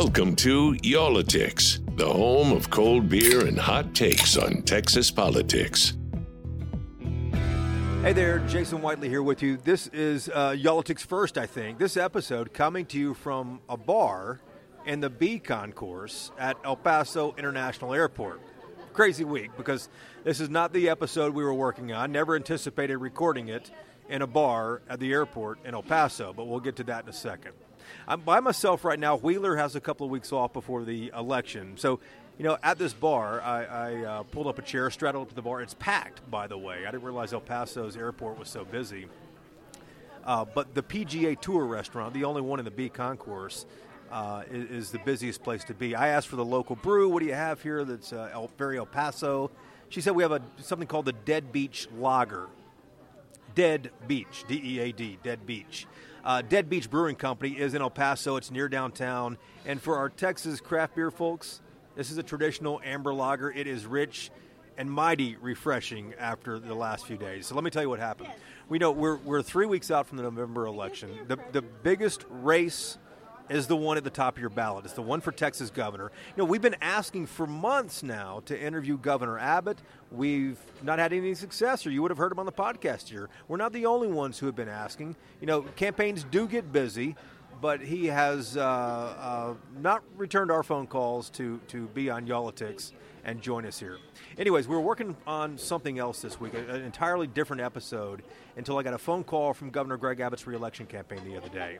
Welcome to Y'all-itics, the home of cold beer and hot takes on Texas politics. Hey there, Jason Whitely here with you. This is uh, Y'all-itics First, I think. This episode coming to you from a bar in the B concourse at El Paso International Airport. Crazy week because this is not the episode we were working on. Never anticipated recording it in a bar at the airport in El Paso, but we'll get to that in a second. I'm by myself right now. Wheeler has a couple of weeks off before the election. So, you know, at this bar, I, I uh, pulled up a chair, straddled up to the bar. It's packed, by the way. I didn't realize El Paso's airport was so busy. Uh, but the PGA Tour restaurant, the only one in the B concourse, uh, is, is, the busiest place to be. I asked for the local brew. What do you have here that's uh, El, very El Paso? She said we have a something called the Dead Beach Lager. Dead Beach, D E A D, Dead Beach. Uh, Dead Beach Brewing Company is in El Paso. It's near downtown. And for our Texas craft beer folks, this is a traditional amber lager. It is rich and mighty refreshing after the last few days. So let me tell you what happened. We know we're, we're three weeks out from the November election. The, the biggest race is the one at the top of your ballot. It's the one for Texas governor. You know, we've been asking for months now to interview Governor Abbott. We've not had any success, or you would have heard him on the podcast here. We're not the only ones who have been asking. You know, campaigns do get busy, but he has uh, uh, not returned our phone calls to, to be on Y'all-itics and join us here. Anyways, we were working on something else this week, an entirely different episode, until I got a phone call from Governor Greg Abbott's reelection campaign the other day.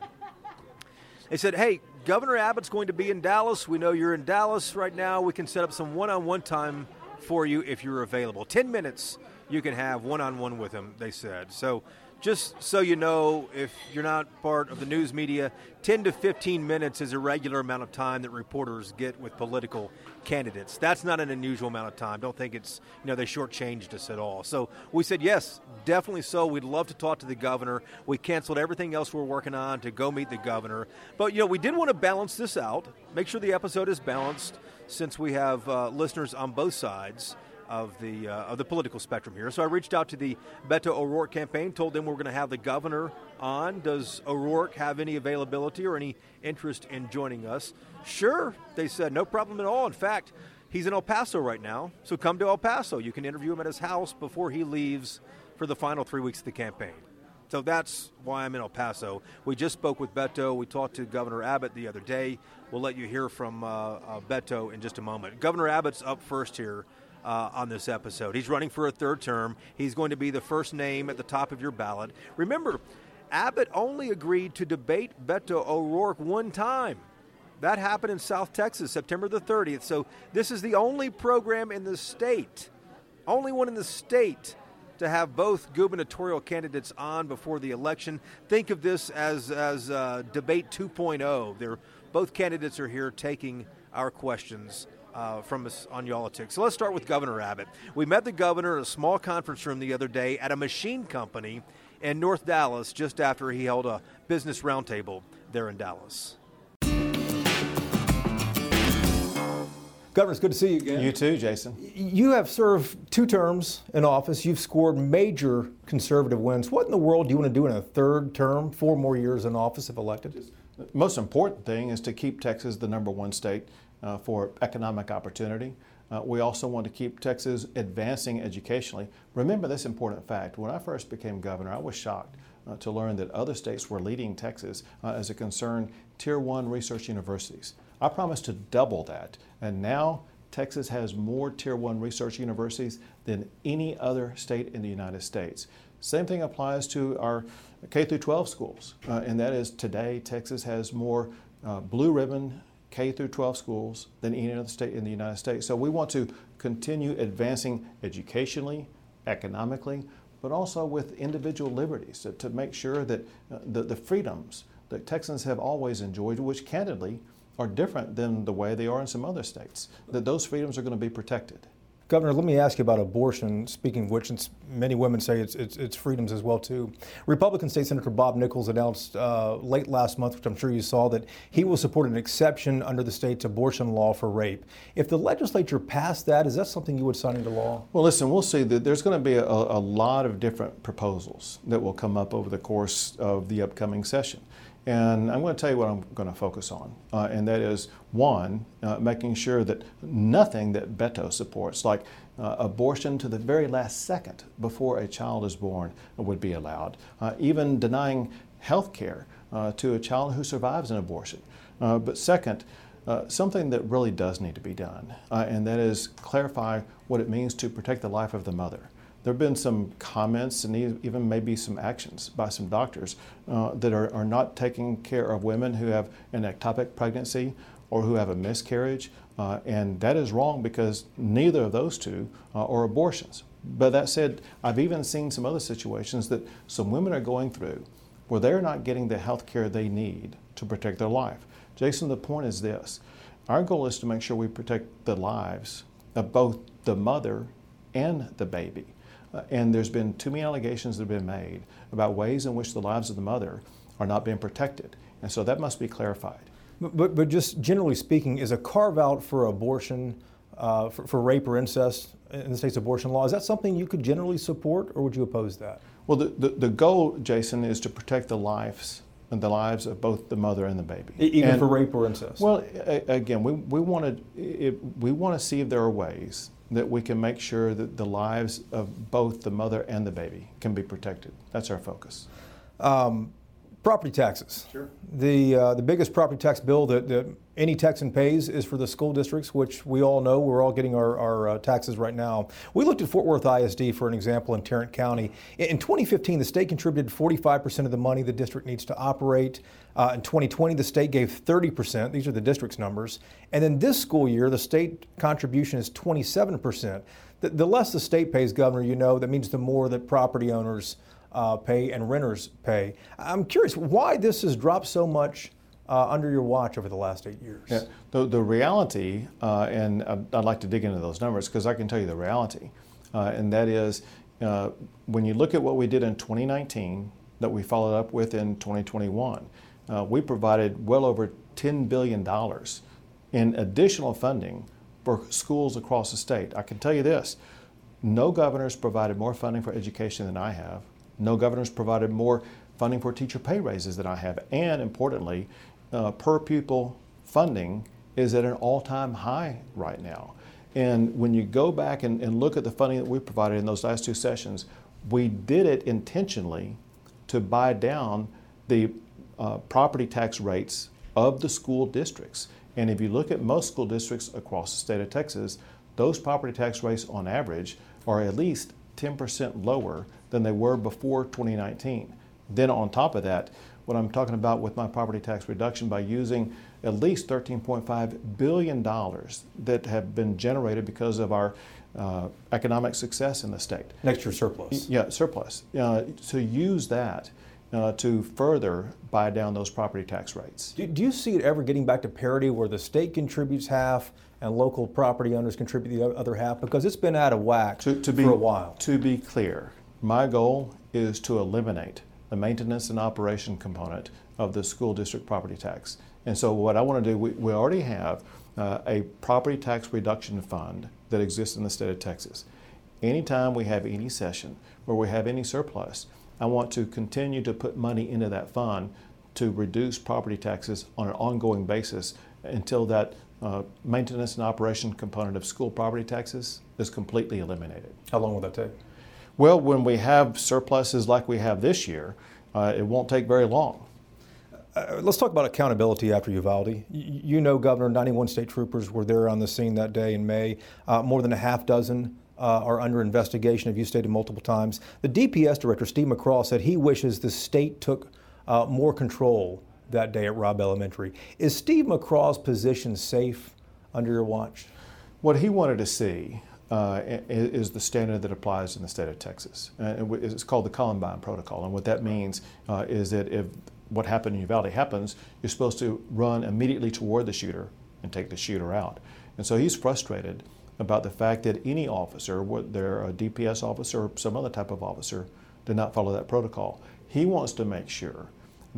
They said, hey, Governor Abbott's going to be in Dallas. We know you're in Dallas right now. We can set up some one on one time for you if you're available. 10 minutes you can have one on one with him, they said. So just so you know, if you're not part of the news media, 10 to 15 minutes is a regular amount of time that reporters get with political candidates. That's not an unusual amount of time. Don't think it's, you know, they shortchanged us at all. So we said, yes, definitely so. We'd love to talk to the governor. We canceled everything else we're working on to go meet the governor. But, you know, we did want to balance this out, make sure the episode is balanced since we have uh, listeners on both sides of the uh, of the political spectrum here. So I reached out to the Beto O'Rourke campaign, told them we're going to have the governor on. Does O'Rourke have any availability or any interest in joining us? Sure, they said, no problem at all. In fact, he's in El Paso right now, so come to El Paso. You can interview him at his house before he leaves for the final three weeks of the campaign. So that's why I'm in El Paso. We just spoke with Beto. We talked to Governor Abbott the other day. We'll let you hear from uh, uh, Beto in just a moment. Governor Abbott's up first here uh, on this episode. He's running for a third term. He's going to be the first name at the top of your ballot. Remember, Abbott only agreed to debate Beto O'Rourke one time. That happened in South Texas, September the 30th. So this is the only program in the state, only one in the state to have both gubernatorial candidates on before the election. Think of this as as uh, debate 2.0. They're both candidates are here taking our questions uh, from us on Y'all-itics. So let's start with Governor Abbott. We met the governor in a small conference room the other day at a machine company in North Dallas just after he held a business roundtable there in Dallas. Governor, it's good to see you again. You too, Jason. You have served two terms in office. You've scored major conservative wins. What in the world do you want to do in a third term, four more years in office if elected? The most important thing is to keep Texas the number one state uh, for economic opportunity. Uh, we also want to keep Texas advancing educationally. Remember this important fact. When I first became governor, I was shocked uh, to learn that other states were leading Texas uh, as a concern Tier 1 research universities. I promised to double that, and now Texas has more Tier 1 research universities than any other state in the United States. Same thing applies to our K through 12 schools, uh, and that is today Texas has more uh, blue ribbon K through 12 schools than any other state in the United States. So we want to continue advancing educationally, economically, but also with individual liberties to, to make sure that uh, the, the freedoms that Texans have always enjoyed, which candidly are different than the way they are in some other states, that those freedoms are going to be protected. Governor, let me ask you about abortion. Speaking of which, many women say it's, it's, it's, freedoms as well too. Republican State Senator Bob Nichols announced uh, late last month, which I'm sure you saw, that he will support an exception under the state's abortion law for rape. If the legislature passed that, is that something you would sign into law? Well, listen, we'll see that there's going to be a, a lot of different proposals that will come up over the course of the upcoming session. And I'm going to tell you what I'm going to focus on, uh, and that is one, uh, making sure that nothing that Beto supports, like uh, abortion to the very last second before a child is born, would be allowed. Uh, even denying health care uh, to a child who survives an abortion. Uh, but second, something that really does need to be done, and that is clarify what it means to protect the life of the mother there have been some comments and even maybe some actions by some doctors uh, that are, are not taking care of women who have an ectopic pregnancy or who have a miscarriage. Uh, and that is wrong because neither of those two uh, are abortions. But that said, I've even seen some other situations that some women are going through where they're not getting the health care they need to protect their life. Jason, the point is this our goal is to make sure we protect the lives of both the mother and the baby. Uh, and there's been too many allegations that have been made about ways in which the lives of the mother are not being protected. And so that must be clarified. But, but, but just generally speaking, is a carve out for abortion, uh, for, for, rape or incest in the state's abortion law, is that something you could generally support or would you oppose that? Well, the, the, the goal, Jason, is to protect the lives and the lives of both the mother and the baby. Even and, for rape or incest? Well, again, we, we want to we want to see if there are ways that we can make sure that the lives of both the mother and the baby can be protected. That's our focus. Um, property taxes. Sure. The, uh, the biggest property tax bill that, that, any Texan pays is for the school districts, which we all know we're all getting our, our uh, taxes right now. We looked at Fort Worth ISD for an example in Tarrant County. In 2015, the state contributed 45% of the money the district needs to operate. Uh, in 2020, the state gave 30%. These are the district's numbers. And then this school year, the state contribution is 27%. The, the less the state pays, Governor, you know, that means the more that property owners uh, pay and renters pay. I'm curious why this has dropped so much uh, under your watch over the last eight years. Yeah, the, the reality, uh, and I'd like to dig into those numbers because I can tell you the reality, uh, and that is uh, when you look at what we did in 2019 that we followed up with in 2021, uh, we provided well over $10 billion in additional funding for schools across the state. I can tell you this no governor's provided more funding for education than I have. No governor's provided more funding for teacher pay raises than I have. And importantly, uh, per pupil funding is at an all time high right now. And when you go back and, and look at the funding that we provided in those last two sessions, we did it intentionally to buy down the uh, property tax rates of the school districts. And if you look at most school districts across the state of Texas, those property tax rates on average are at least 10% lower than they were before 2019. Then, on top of that, what I'm talking about with my property tax reduction by using at least $13.5 billion that have been generated because of our uh, economic success in the state. Next year surplus. Yeah, surplus. Uh, to use that uh, to further buy down those property tax rates. Do, do, you see it ever getting back to parity where the state contributes half and local property owners contribute the other half? Because it's been out of whack to, to be, for a while. To be clear, my goal is to eliminate the maintenance and operation component of the school district property tax. And so, what I want to do, we, we already have uh, a property tax reduction fund that exists in the state of Texas. Anytime we have any session where we have any surplus, I want to continue to put money into that fund to reduce property taxes on an ongoing basis until that uh, maintenance and operation component of school property taxes is completely eliminated. How long will that take? Well, when we have surpluses like we have this year, uh, it won't take very long. Uh, let's talk about accountability after Uvalde. You know, Governor, 91 state troopers were there on the scene that day in May. Uh, more than a half dozen uh, are under investigation, as you stated multiple times. The DPS director, Steve McCraw, said he wishes the state took uh, more control that day at Robb Elementary. Is Steve McCraw's position safe under your watch? What he wanted to see uh, is the standard that applies in the state of Texas. Uh, it's called the Columbine Protocol. And what that means uh, is that if what happened in Uvalde happens, you're supposed to run immediately toward the shooter and take the shooter out. And so he's frustrated about the fact that any officer, whether a DPS officer or some other type of officer, did not follow that protocol. He wants to make sure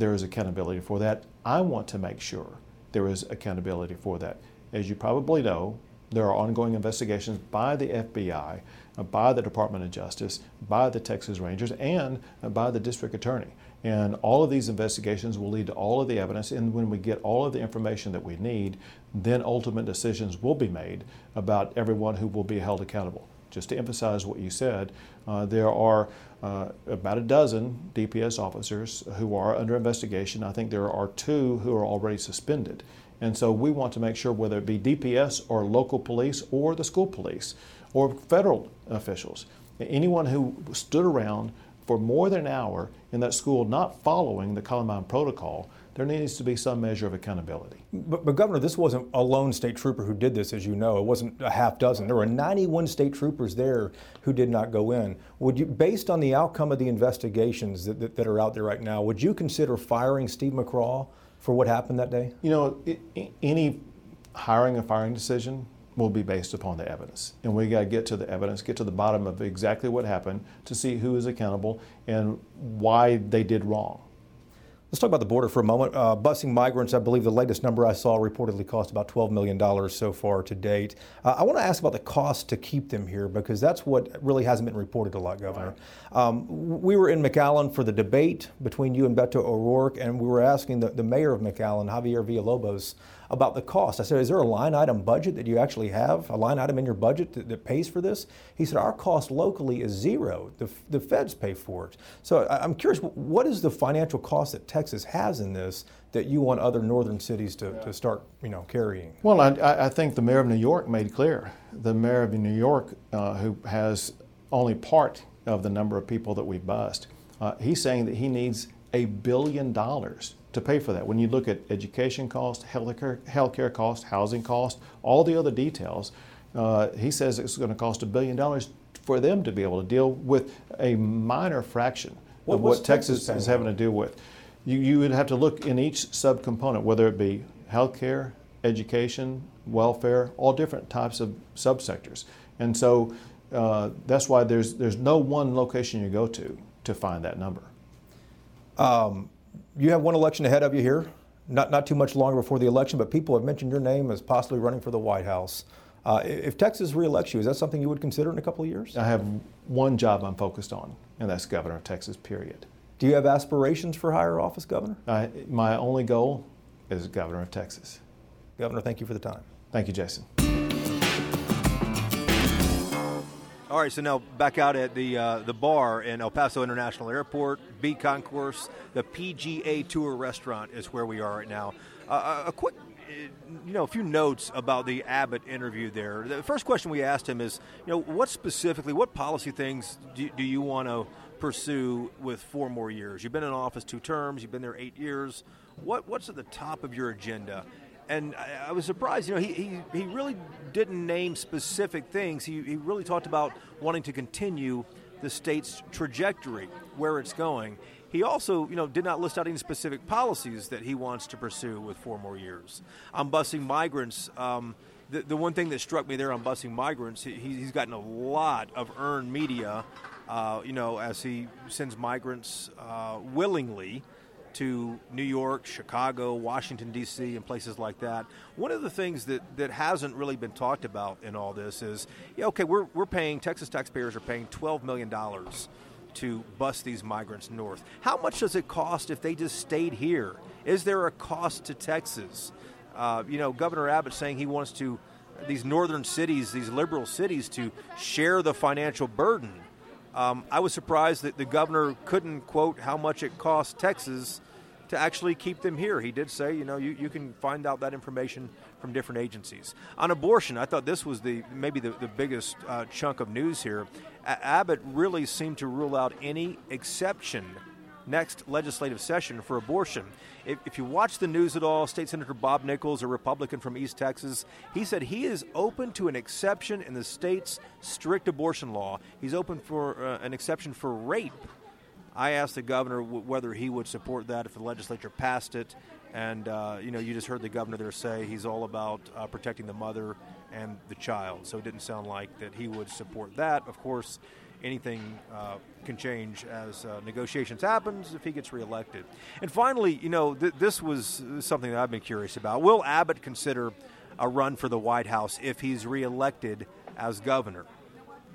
there is accountability for that. I want to make sure there is accountability for that. As you probably know, there are ongoing investigations by the FBI, uh, by the Department of Justice, by the Texas Rangers, and uh, by the district attorney. And all of these investigations will lead to all of the evidence. And when we get all of the information that we need, then ultimate decisions will be made about everyone who will be held accountable. Just to emphasize what you said, uh, there are uh, about a dozen DPS officers who are under investigation. I think there are two who are already suspended. And so we want to make sure, whether it be DPS or local police or the school police or federal officials, anyone who stood around for more than an hour in that school not following the Columbine protocol, there needs to be some measure of accountability. But, but, Governor, this wasn't a lone state trooper who did this, as you know. It wasn't a half dozen. There were 91 state troopers there who did not go in. Would you, based on the outcome of the investigations that, that, that are out there right now, would you consider firing Steve McCraw for what happened that day? You know, it, any hiring or firing decision will be based upon the evidence. And we got to get to the evidence, get to the bottom of exactly what happened to see who is accountable and why they did wrong. Let's talk about the border for a moment. Uh, busing migrants, I believe the latest number I saw reportedly cost about $12 million so far to date. Uh, I want to ask about the cost to keep them here because that's what really hasn't been reported a lot, Governor. Um, we were in McAllen for the debate between you and Beto O'Rourke, and we were asking the, the mayor of McAllen, Javier Villalobos, about the cost. I said, Is there a line item budget that you actually have, a line item in your budget that, that pays for this? He said, Our cost locally is zero. The, the feds pay for it. So I'm curious, what is the financial cost that Texas has in this that you want other northern cities to, to start you know, carrying? Well, I, I think the mayor of New York made clear. The mayor of New York, uh, who has only part of the number of people that we bust, uh, he's saying that he needs a billion dollars to pay for that. When you look at education cost, healthcare, healthcare cost, housing cost, all the other details, uh, he says it's going to cost a billion dollars for them to be able to deal with a minor fraction what, of what Texas, Texas is having to deal with. You, you would have to look in each subcomponent, whether it be healthcare, education, welfare, all different types of subsectors. And so uh, that's why there's, there's no one location you go to to find that number. Um, you have one election ahead of you here, not, not too much longer before the election, but people have mentioned your name as possibly running for the White House. Uh, if Texas reelects you, is that something you would consider in a couple of years? I have one job I'm focused on, and that's governor of Texas, period. Do you have aspirations for higher office, Governor? I, my only goal is governor of Texas. Governor, thank you for the time. Thank you, Jason. All right, so now back out at the uh, the bar in El Paso International Airport, B Concourse, the PGA Tour restaurant is where we are right now. Uh, a quick, you know, a few notes about the Abbott interview there. The first question we asked him is, you know, what specifically, what policy things do, do you want to pursue with four more years? You've been in office two terms, you've been there eight years. What what's at the top of your agenda? And I, was surprised. You know, he, he, he really didn't name specific things. He, he really talked about wanting to continue the state's trajectory, where it's going. He also, you know, did not list out any specific policies that he wants to pursue with four more years. On busing migrants, um, the, the one thing that struck me there on busing migrants, he, he's gotten a lot of earned media, uh, you know, as he sends migrants uh, willingly to New York, Chicago, Washington, D.C., and places like that. One of the things that, that hasn't really been talked about in all this is yeah, okay, we're, we're paying, Texas taxpayers are paying $12 million to bus these migrants north. How much does it cost if they just stayed here? Is there a cost to Texas? Uh, you know, Governor Abbott saying he wants to, these northern cities, these liberal cities, to share the financial burden um, I was surprised that the governor couldn't quote how much it cost Texas to actually keep them here. He did say, you know, you, you can find out that information from different agencies. On abortion, I thought this was the maybe the, the biggest uh, chunk of news here. A- Abbott really seemed to rule out any exception next legislative session for abortion. If, if, you watch the news at all, State Senator Bob Nichols, a Republican from East Texas, he said he is open to an exception in the state's strict abortion law. He's open for uh, an exception for rape. I asked the governor w- whether he would support that if the legislature passed it. And, uh, you know, you just heard the governor there say he's all about uh, protecting the mother and the child. So it didn't sound like that he would support that. Of course, anything uh, can change as uh, negotiations happens if he gets reelected. And finally, you know, th- this was something that I've been curious about. Will Abbott consider a run for the White House if he's reelected as governor?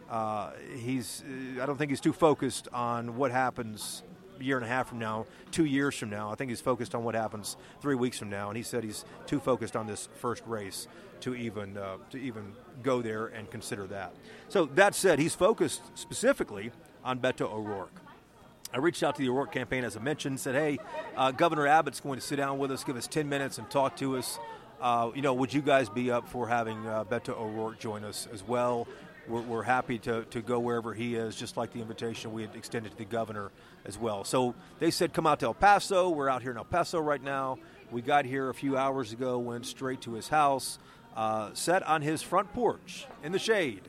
Uh, he's, uh, I don't think he's too focused on what happens year and a half from now, two years from now. I think he's focused on what happens three weeks from now, and he said he's too focused on this first race to even uh, to even go there and consider that. So that said, he's focused specifically on Beto O'Rourke. I reached out to the O'Rourke campaign, as I mentioned, said, "Hey, uh, Governor Abbott's going to sit down with us, give us 10 minutes, and talk to us. Uh, you know, would you guys be up for having uh, Beto O'Rourke join us as well? We're, we're, happy to, to go wherever he is, just like the invitation we had extended to the governor as well. So they said, come out to El Paso. We're out here in El Paso right now. We got here a few hours ago, went straight to his house, uh, sat on his front porch in the shade,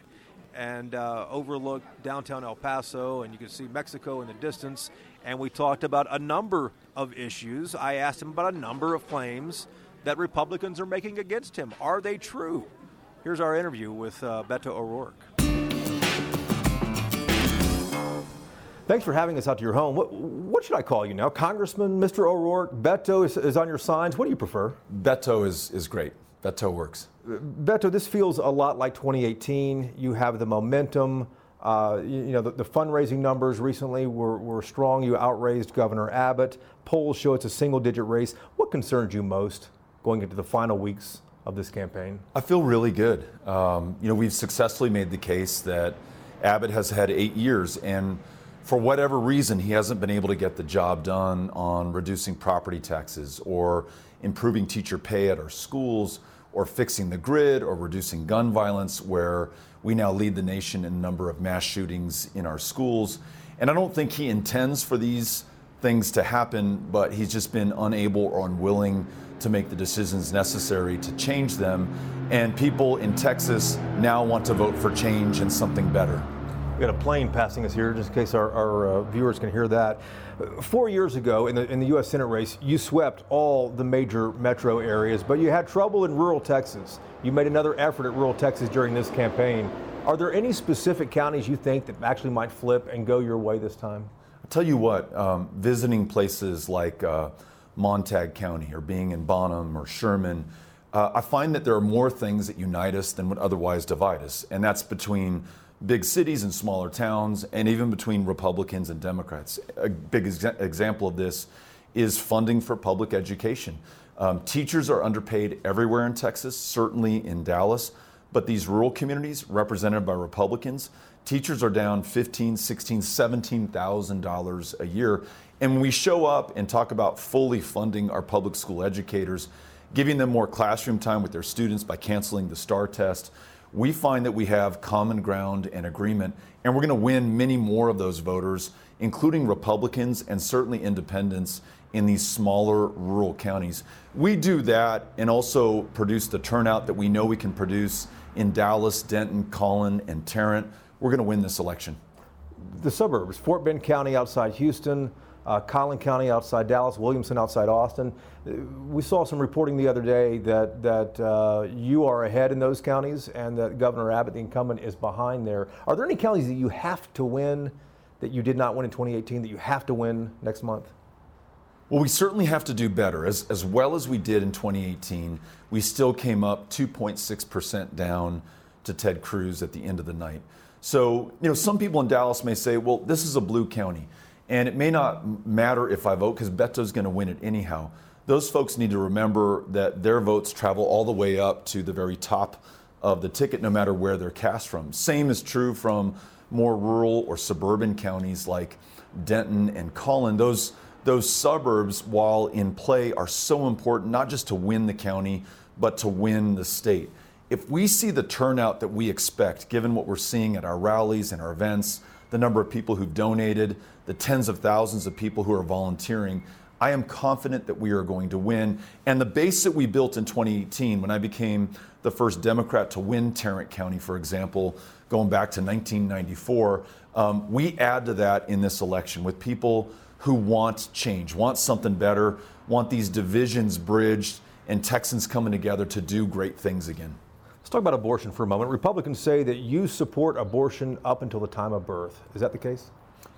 and uh, overlooked downtown El Paso, and you can see Mexico in the distance. And we talked about a number of issues. I asked him about a number of claims that Republicans are making against him. Are they true? Here's our interview with uh, Beto O'Rourke. Thanks for having us out to your home. What, what should I call you now? Congressman, Mr. O'Rourke, Beto is, is, on your signs. What do you prefer? Beto is, is great. Beto works. Beto, this feels a lot like 2018. You have the momentum. Uh, you, you, know, the, the, fundraising numbers recently were, were strong. You outraised Governor Abbott. Polls show it's a single digit race. What concerns you most going into the final weeks of this campaign? I feel really good. Um, you know, we've successfully made the case that Abbott has had eight years, and for whatever reason, he hasn't been able to get the job done on reducing property taxes or improving teacher pay at our schools or fixing the grid or reducing gun violence, where we now lead the nation in number of mass shootings in our schools. And I don't think he intends for these things to happen, but he's just been unable or unwilling to make the decisions necessary to change them. And people in Texas now want to vote for change and something better. We got a plane passing us here, just in case our, our uh, viewers can hear that. Four years ago, in the, in the U.S. Senate race, you swept all the major metro areas, but you had trouble in rural Texas. You made another effort at rural Texas during this campaign. Are there any specific counties you think that actually might flip and go your way this time? I'll tell you what, um, visiting places like uh, Montague County or being in Bonham or Sherman, uh, I find that there are more things that unite us than would otherwise divide us. And that's between big cities and smaller towns, and even between Republicans and Democrats. A big exa- example of this is funding for public education. Um, teachers are underpaid everywhere in Texas, certainly in Dallas, but these rural communities represented by Republicans, teachers are down 15, 16, 17,000 dollars a year. And when we show up and talk about fully funding our public school educators, giving them more classroom time with their students by canceling the STAAR test, we find that we have common ground and agreement, and we're going to win many more of those voters, including Republicans and certainly independents in these smaller rural counties. We do that and also produce the turnout that we know we can produce in Dallas, Denton, Collin, and Tarrant. We're going to win this election. The suburbs, Fort Bend County outside Houston, uh, Collin County outside Dallas, Williamson outside Austin. We saw some reporting the other day that that uh, you are ahead in those counties, and that Governor Abbott, the incumbent, is behind there. Are there any counties that you have to win that you did not win in 2018 that you have to win next month? Well, we certainly have to do better. As, as well as we did in 2018, we still came up 2.6% down to Ted Cruz at the end of the night. So, you know, some people in Dallas may say, well, this is a blue county. And it may not matter if I vote because Beto's going to win it anyhow. Those folks need to remember that their votes travel all the way up to the very top of the ticket, no matter where they're cast from. Same is true from more rural or suburban counties like Denton and Collin. Those, those suburbs, while in play, are so important, not just to win the county, but to win the state. If we see the turnout that we expect, given what we're seeing at our rallies and our events, the number of people who've donated, the tens of thousands of people who are volunteering, I am confident that we are going to win. And the base that we built in 2018, when I became the first Democrat to win Tarrant County, for example, going back to 1994, um, we add to that in this election with people who want change, want something better, want these divisions bridged, and Texans coming together to do great things again. Let's talk about abortion for a moment. Republicans say that you support abortion up until the time of birth. Is that the case?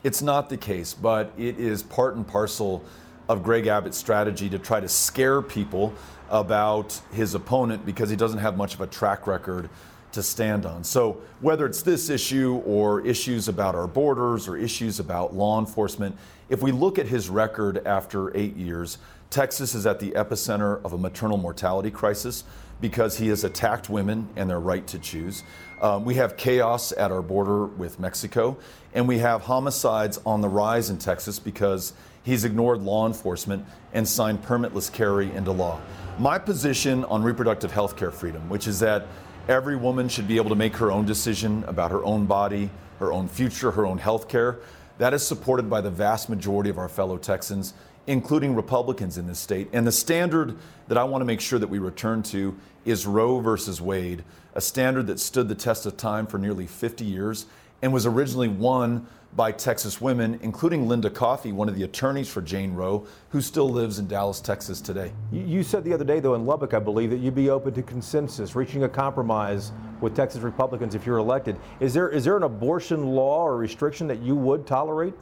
It's not the case, but it is part and parcel of Greg Abbott's strategy to try to scare people about his opponent because he doesn't have much of a track record to stand on. So, whether it's this issue or issues about our borders or issues about law enforcement, if we look at his record after eight years, Texas is at the epicenter of a maternal mortality crisis because he has attacked women and their right to choose. Um, we have chaos at our border with Mexico, and we have homicides on the rise in Texas because he's ignored law enforcement and signed permitless carry into law. My position on reproductive health care freedom, which is that every woman should be able to make her own decision about her own body, her own future, her own health care, that is supported by the vast majority of our fellow Texans including Republicans in this state. And the standard that I want to make sure that we return to is Roe versus Wade, a standard that stood the test of time for nearly 50 years and was originally won by Texas women, including Linda Coffey, one of the attorneys for Jane Roe, who still lives in Dallas, Texas today. You said the other day, though, in Lubbock, I believe, that you'd be open to consensus, reaching a compromise with Texas Republicans if you're elected. Is there is there an abortion law or restriction that you would tolerate?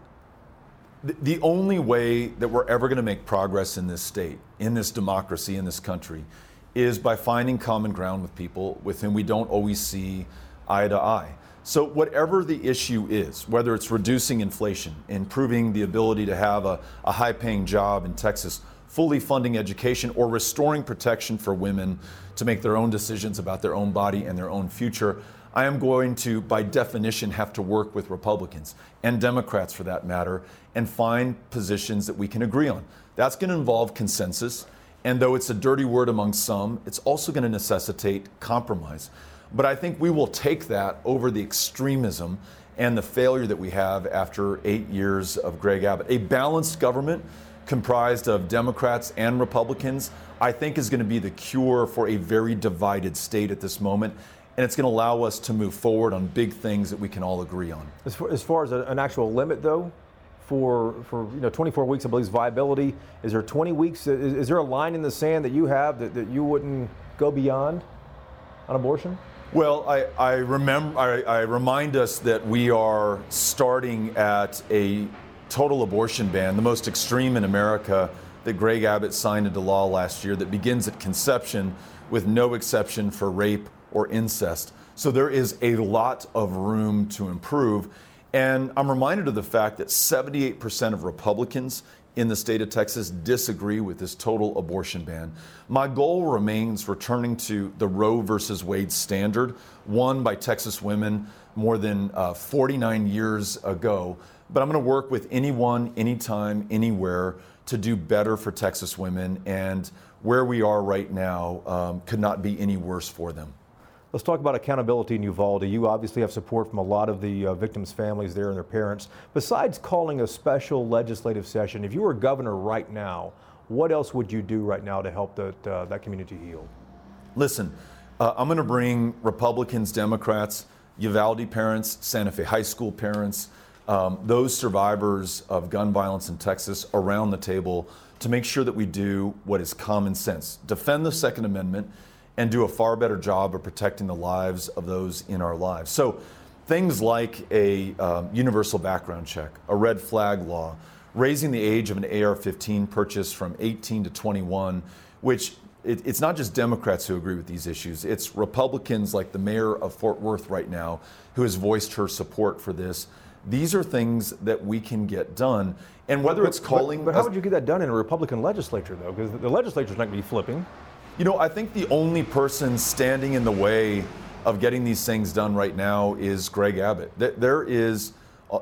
The only way that we're ever going to make progress in this state, in this democracy, in this country, is by finding common ground with people with whom we don't always see eye to eye. So, whatever the issue is, whether it's reducing inflation, improving the ability to have a, a high paying job in Texas, fully funding education, or restoring protection for women to make their own decisions about their own body and their own future, I am going to, by definition, have to work with Republicans and Democrats for that matter and find positions that we can agree on. That's going to involve consensus. And though it's a dirty word among some, it's also going to necessitate compromise. But I think we will take that over the extremism and the failure that we have after eight years of Greg Abbott. A balanced government comprised of Democrats and Republicans, I think, is going to be the cure for a very divided state at this moment and it's going to allow us to move forward on big things that we can all agree on. As far as, far as a, an actual limit, though, for for you know 24 weeks, I believe is viability. Is there 20 weeks? Is, is, there a line in the sand that you have that, that you wouldn't go beyond on abortion? Well, I, I remember I, I remind us that we are starting at a total abortion ban, the most extreme in America that Greg Abbott signed into law last year, that begins at conception with no exception for rape or incest. So there is a lot of room to improve. And I'm reminded of the fact that 78% of Republicans in the state of Texas disagree with this total abortion ban. My goal remains returning to the Roe versus Wade standard, won by Texas women more than uh, 49 years ago. But I'm going to work with anyone, anytime, anywhere to do better for Texas women. And where we are right now um, could not be any worse for them. Let's talk about accountability in Uvalde. You obviously have support from a lot of the uh, victims' families there and their parents. Besides calling a special legislative session, if you were governor right now, what else would you do right now to help that, uh, that community heal? Listen, uh, I'm going to bring Republicans, Democrats, Uvalde parents, Santa Fe High School parents, um, those survivors of gun violence in Texas around the table to make sure that we do what is common sense. Defend the Second Amendment and do a far better job of protecting the lives of those in our lives. So, things like a um, universal background check, a red flag law, raising the age of an AR 15 purchase from 18 to 21, which it, it's not just Democrats who agree with these issues, it's Republicans like the mayor of Fort Worth right now who has voiced her support for this. These are things that we can get done. And whether but, it's calling. But, but how would you get that done in a Republican legislature, though? Because the legislature's not going to be flipping. You know, I think the only person standing in the way of getting these things done right now is Greg Abbott. There is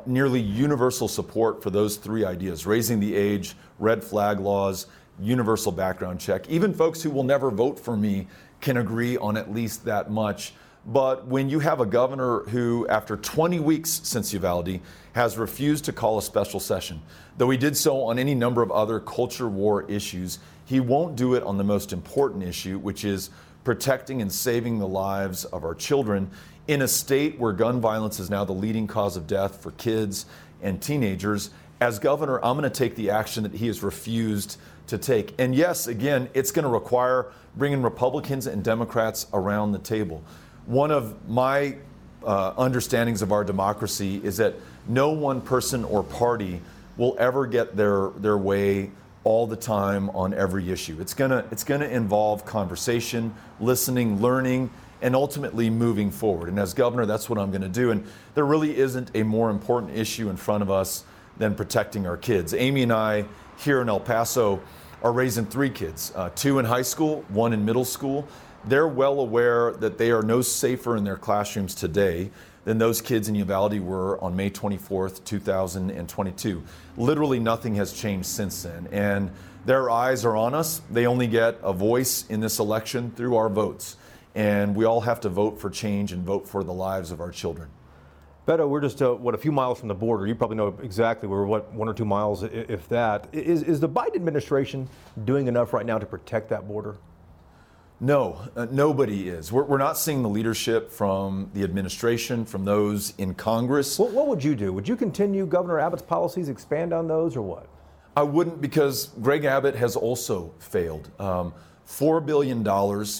nearly universal support for those three ideas raising the age, red flag laws, universal background check. Even folks who will never vote for me can agree on at least that much. But when you have a governor who, after 20 weeks since Uvalde, has refused to call a special session, though he did so on any number of other culture war issues, he won't do it on the most important issue, which is protecting and saving the lives of our children in a state where gun violence is now the leading cause of death for kids and teenagers. As governor, I'm going to take the action that he has refused to take. And yes, again, it's going to require bringing Republicans and Democrats around the table. One of my uh, understandings of our democracy is that no one person or party will ever get their, their way all the time on every issue. It's gonna it's gonna involve conversation, listening, learning, and ultimately moving forward. And as governor, that's what I'm to do. And there really isn't a more important issue in front of us than protecting our kids. Amy and I here in El Paso are raising three kids uh, two in high school, one in middle school. They're well aware that they are no safer in their classrooms today than those kids in Uvalde were on May 24th, 2022. Literally nothing has changed since then. And their eyes are on us. They only get a voice in this election through our votes. And we all have to vote for change and vote for the lives of our children. Beto, we're just uh, what a few miles from the border. You probably know exactly we're what one or two miles, if that. Is is the Biden administration doing enough right now to protect that border? No, uh, nobody is. We're, we're not seeing the leadership from the administration, from those in Congress. What, what would you do? Would you continue Governor Abbott's policies, expand on those, or what? I wouldn't because Greg Abbott has also failed. Um, $4 billion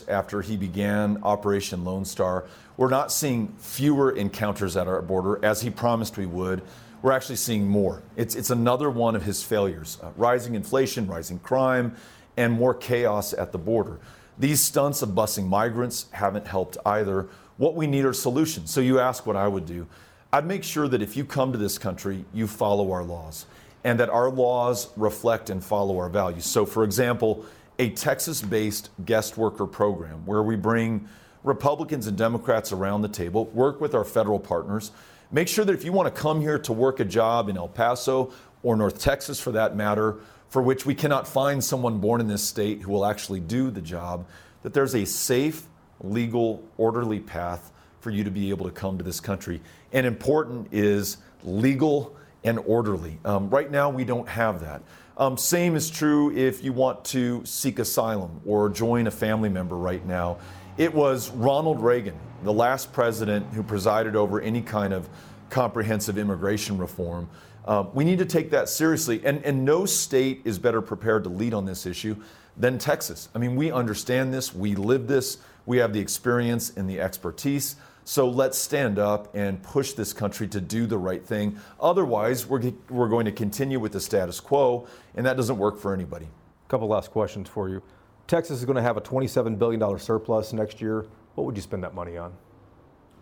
after he began Operation Lone Star. We're not seeing fewer encounters at our border as he promised we would. We're actually seeing more. It's, it's another one of his failures uh, rising inflation, rising crime, and more chaos at the border. These stunts of busing migrants haven't helped either. What we need are solutions. So you ask what I would do. I'd make sure that if you come to this country, you follow our laws and that our laws reflect and follow our values. So, for example, a Texas based guest worker program where we bring Republicans and Democrats around the table, work with our federal partners, make sure that if you want to come here to work a job in El Paso or North Texas for that matter, for which we cannot find someone born in this state who will actually do the job, that there's a safe, legal, orderly path for you to be able to come to this country. And important is legal and orderly. Um, right now, we don't have that. Um, same is true if you want to seek asylum or join a family member right now. It was Ronald Reagan, the last president who presided over any kind of comprehensive immigration reform. Uh, we need to take that seriously, and, and no state is better prepared to lead on this issue than Texas. I mean, we understand this, we live this, we have the experience and the expertise. So let's stand up and push this country to do the right thing. Otherwise, we're, we're going to continue with the status quo, and that doesn't work for anybody. A couple last questions for you. Texas is going to have a $27 billion surplus next year. What would you spend that money on?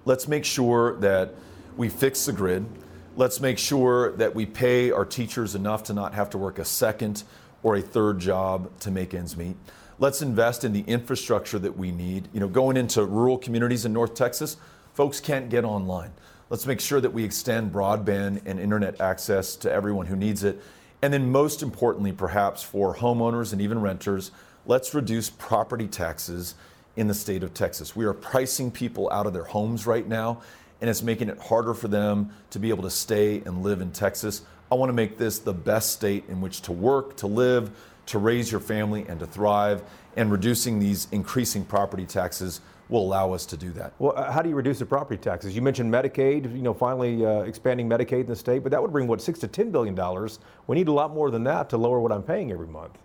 Let's make sure that we fix the grid. Let's make sure that we pay our teachers enough to not have to work a second or a third job to make ends meet. Let's invest in the infrastructure that we need. You know, going into rural communities in North Texas, folks can't get online. Let's make sure that we extend broadband and internet access to everyone who needs it. And then, most importantly, perhaps for homeowners and even renters, let's reduce property taxes in the state of Texas. We are pricing people out of their homes right now, and it's making it harder for them to be able to stay and live in Texas. I want to make this the best state in which to work, to live, to raise your family, and to thrive. And reducing these increasing property taxes will allow us to do that. Well, uh, how do you reduce the property taxes? You mentioned Medicaid, you know, finally uh, expanding Medicaid in the state, but that would bring what six to ten billion dollars. We need a lot more than that to lower what I'm paying every month.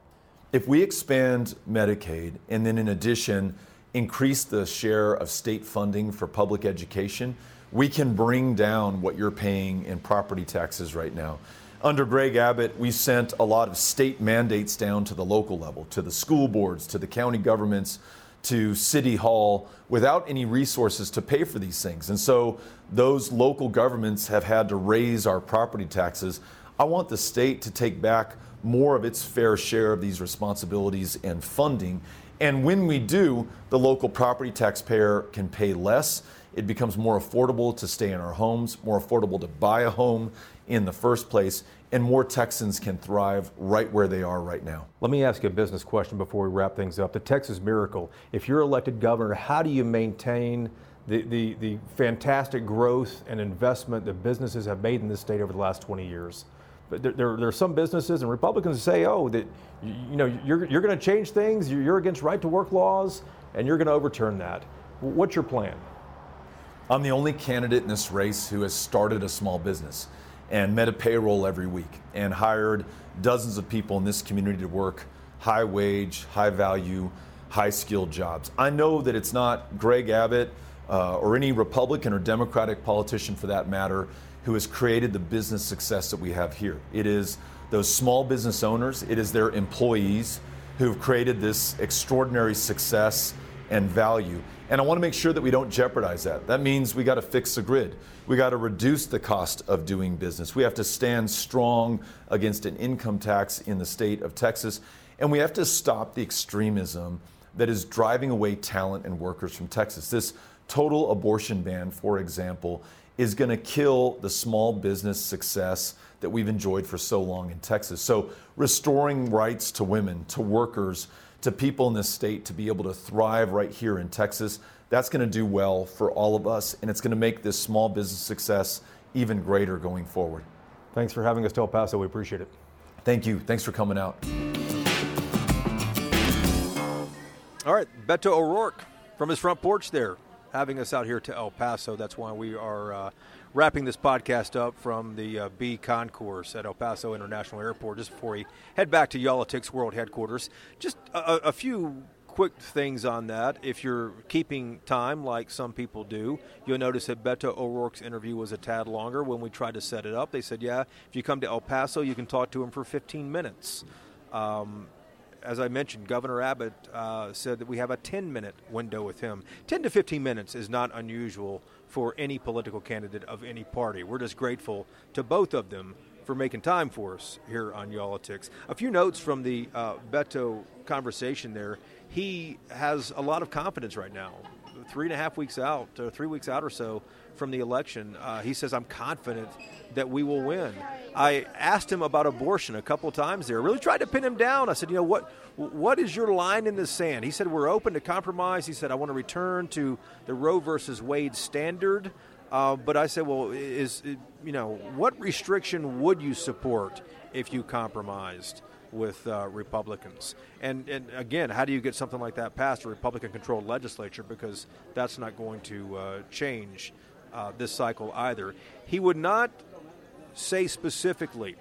If we expand Medicaid and then in addition increase the share of state funding for public education, we can bring down what you're paying in property taxes right now. Under Greg Abbott, we sent a lot of state mandates down to the local level, to the school boards, to the county governments, to City Hall without any resources to pay for these things. And so those local governments have had to raise our property taxes. I want the state to take back more of its fair share of these responsibilities and funding. And when we do, the local property taxpayer can pay less. It becomes more affordable to stay in our homes, more affordable to buy a home in the first place, and more Texans can thrive right where they are right now. Let me ask you a business question before we wrap things up. The Texas Miracle. If you're elected governor, how do you maintain the, the, the fantastic growth and investment that businesses have made in this state over the last 20 years? But there, there, there, are some businesses and Republicans say, oh, that you, know you're, you're going to change things, you're, you're against right to work laws, and you're going to overturn that. What's your plan? I'm the only candidate in this race who has started a small business and met a payroll every week and hired dozens of people in this community to work high wage, high value, high skilled jobs. I know that it's not Greg Abbott uh, or any Republican or Democratic politician for that matter who has created the business success that we have here. It is those small business owners, it is their employees who've created this extraordinary success and value. And I want to make sure that we don't jeopardize that. That means we got to fix the grid. We got to reduce the cost of doing business. We have to stand strong against an income tax in the state of Texas. And we have to stop the extremism that is driving away talent and workers from Texas. This total abortion ban, for example, is going to kill the small business success that we've enjoyed for so long in Texas. So, restoring rights to women, to workers, to people in this state to be able to thrive right here in Texas, that's going to do well for all of us, and it's going to make this small business success even greater going forward. Thanks for having us to El Paso. We appreciate it. Thank you. Thanks for coming out. All right, Beto O'Rourke from his front porch there, having us out here to El Paso. That's why we are uh, wrapping this podcast up from the uh, B concourse at El Paso International Airport just before we head back to Y'all-itics World Headquarters. Just a, a few quick things on that. If you're keeping time, like some people do, you'll notice that Beto O'Rourke's interview was a tad longer when we tried to set it up. They said, yeah, if you come to El Paso, you can talk to him for 15 minutes. Um, as I mentioned, Governor Abbott uh, said that we have a 10 minute window with him. 10 to 15 minutes is not unusual for any political candidate of any party. We're just grateful to both of them for making time for us here on Y'all-itics. A few notes from the uh, Beto conversation there. He has a lot of confidence right now. Three and a half weeks out, three weeks out or so from the election, uh, he says, I'm confident that we will win. I asked him about abortion a couple times there. Really tried to pin him down. I said, you know, what what is your line in the sand? He said, we're open to compromise. He said, I want to return to the Roe versus Wade standard. Uh, but I said, well, is you know, what restriction would you support if you compromised? with uh, Republicans. And, and again, how do you get something like that passed a Republican controlled legislature? Because that's not going to uh, change uh, this cycle either. He would not say specifically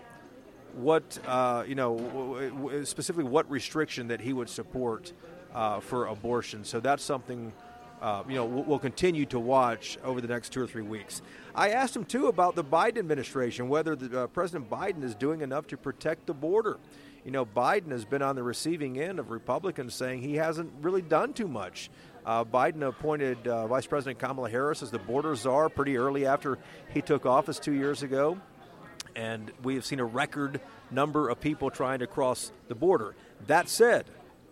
what uh, you know specifically what restriction that he would support uh, for abortion. So that's something. Uh, you know, we'll continue to watch over the next two or three weeks. I asked him too about the Biden administration, whether the, uh, President Biden is doing enough to protect the border. You know, Biden has been on the receiving end of Republicans saying he hasn't really done too much. Uh, Biden appointed uh, Vice President Kamala Harris as the border czar pretty early after he took office two years ago and we have seen a record number of people trying to cross the border. That said,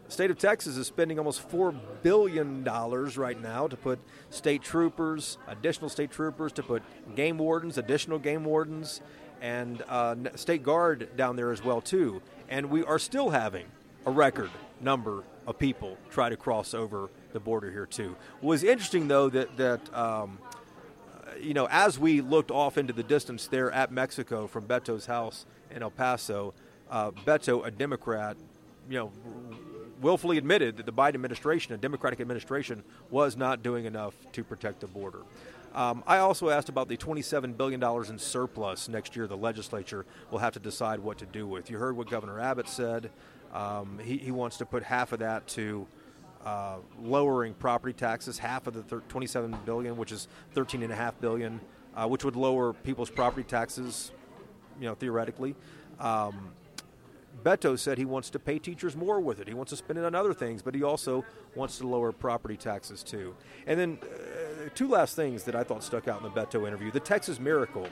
the state of Texas is spending almost $4 billion right now to put state troopers, additional state troopers, to put game wardens, additional game wardens, and uh, state guard down there as well, too. And we are still having a record number of people try to cross over the border here, too. What was interesting, though, that, that um, you know, as we looked off into the distance there at Mexico from Beto's house in El Paso, uh, Beto, a Democrat, you know, willfully admitted that the Biden administration, a Democratic administration, was not doing enough to protect the border. Um, I also asked about the $27 billion in surplus next year the legislature will have to decide what to do with. You heard what Governor Abbott said. Um, he, he wants to put half of that to uh, lowering property taxes, half of the thir- 27 billion, which is 13 and a half billion, uh, which would lower people's property taxes, you know, theoretically. Um, Beto said he wants to pay teachers more with it. He wants to spend it on other things, but he also wants to lower property taxes too. And then uh, two last things that I thought stuck out in the Beto interview: the Texas Miracle.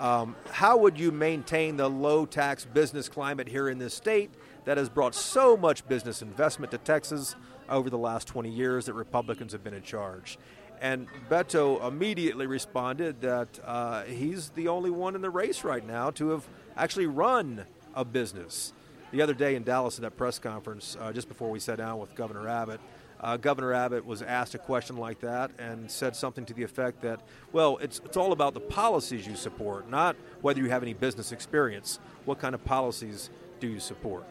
Um, how would you maintain the low tax business climate here in this state that has brought so much business investment to Texas? over the last 20 years that Republicans have been in charge. And Beto immediately responded that uh, he's the only one in the race right now to have actually run a business. The other day in Dallas at that press conference, uh, just before we sat down with Governor Abbott, uh, Governor Abbott was asked a question like that and said something to the effect that, well, it's, it's all about the policies you support, not whether you have any business experience. What kind of policies do you support?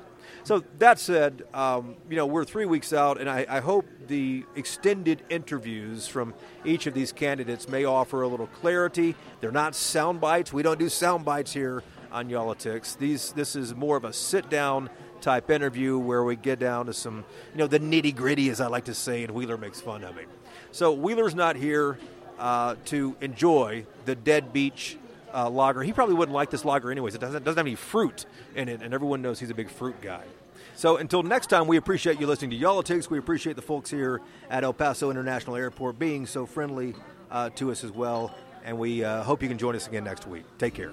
So that said, um, you know we're three weeks out, and I, I, hope the extended interviews from each of these candidates may offer a little clarity. They're not sound bites. We don't do sound bites here on Y'all-itics. These this is more of a sit down type interview where we get down to some you know the nitty gritty, as I like to say, and Wheeler makes fun of me. So Wheeler's not here uh, to enjoy the Deadbeach uh, lager. He probably wouldn't like this lager anyways. It doesn't, doesn't have any fruit in it, and everyone knows he's a big fruit guy. So until next time, we appreciate you listening to Y'all-itics. We appreciate the folks here at El Paso International Airport being so friendly uh, to us as well. And we uh, hope you can join us again next week. Take care.